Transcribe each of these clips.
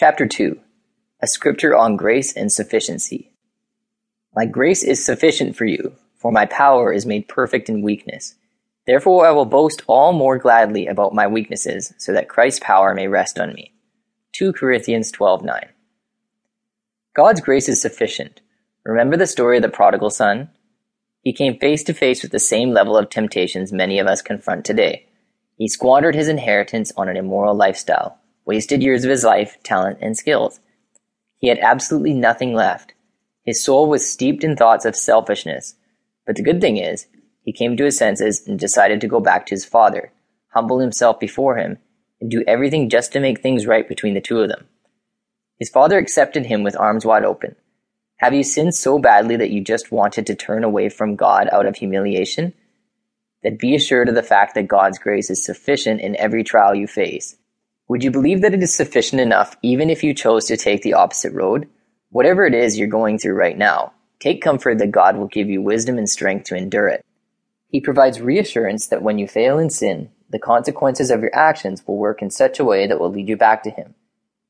Chapter 2 A Scripture on Grace and Sufficiency. My grace is sufficient for you, for my power is made perfect in weakness. Therefore I will boast all more gladly about my weaknesses, so that Christ's power may rest on me. 2 Corinthians 12:9. God's grace is sufficient. Remember the story of the prodigal son? He came face to face with the same level of temptations many of us confront today. He squandered his inheritance on an immoral lifestyle, wasted years of his life, talent, and skills. He had absolutely nothing left. His soul was steeped in thoughts of selfishness. But the good thing is, he came to his senses and decided to go back to his father, humble himself before him, and do everything just to make things right between the two of them. His father accepted him with arms wide open. Have you sinned so badly that you just wanted to turn away from God out of humiliation? Then be assured of the fact that God's grace is sufficient in every trial you face. Would you believe that it is sufficient enough even if you chose to take the opposite road? Whatever it is you're going through right now, take comfort that God will give you wisdom and strength to endure it. He provides reassurance that when you fail in sin, the consequences of your actions will work in such a way that will lead you back to Him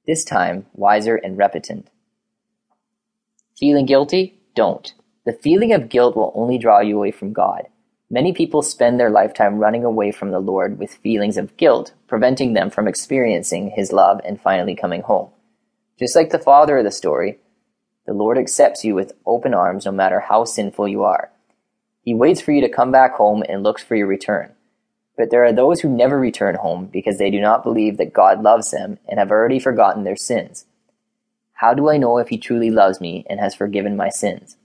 this time wiser and repentant. Feeling guilty? Don't. The feeling of guilt will only draw you away from God. Many people spend their lifetime running away from the Lord with feelings of guilt, preventing them from experiencing His love and finally coming home. Just like the father of the story, the Lord accepts you with open arms no matter how sinful you are. He waits for you to come back home and looks for your return. But there are those who never return home because they do not believe that God loves them and have already forgotten their sins. How do I know if He truly loves me and has forgiven my sins?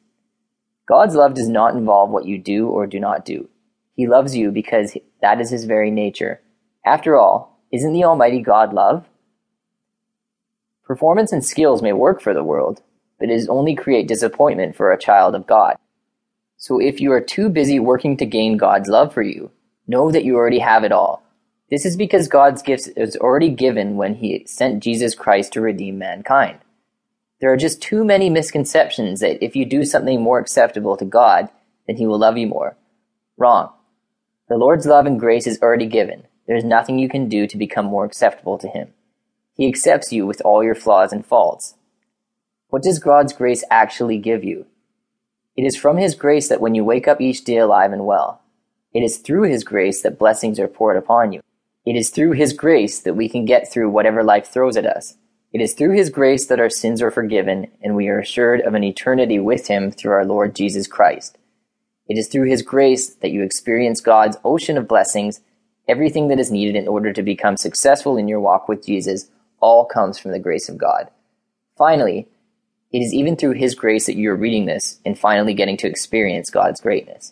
God's love does not involve what you do or do not do. He loves you because that is His very nature. After all, isn't the Almighty God love? Performance and skills may work for the world, but it only create disappointment for a child of God. So if you are too busy working to gain God's love for you, Know that you already have it all. This is because God's gift is already given when He sent Jesus Christ to redeem mankind. There are just too many misconceptions that if you do something more acceptable to God, then He will love you more. Wrong. The Lord's love and grace is already given. There is nothing you can do to become more acceptable to Him. He accepts you with all your flaws and faults. What does God's grace actually give you? It is from His grace that when you wake up each day alive and well, it is through His grace that blessings are poured upon you. It is through His grace that we can get through whatever life throws at us. It is through His grace that our sins are forgiven and we are assured of an eternity with Him through our Lord Jesus Christ. It is through His grace that you experience God's ocean of blessings. Everything that is needed in order to become successful in your walk with Jesus all comes from the grace of God. Finally, it is even through His grace that you are reading this and finally getting to experience God's greatness.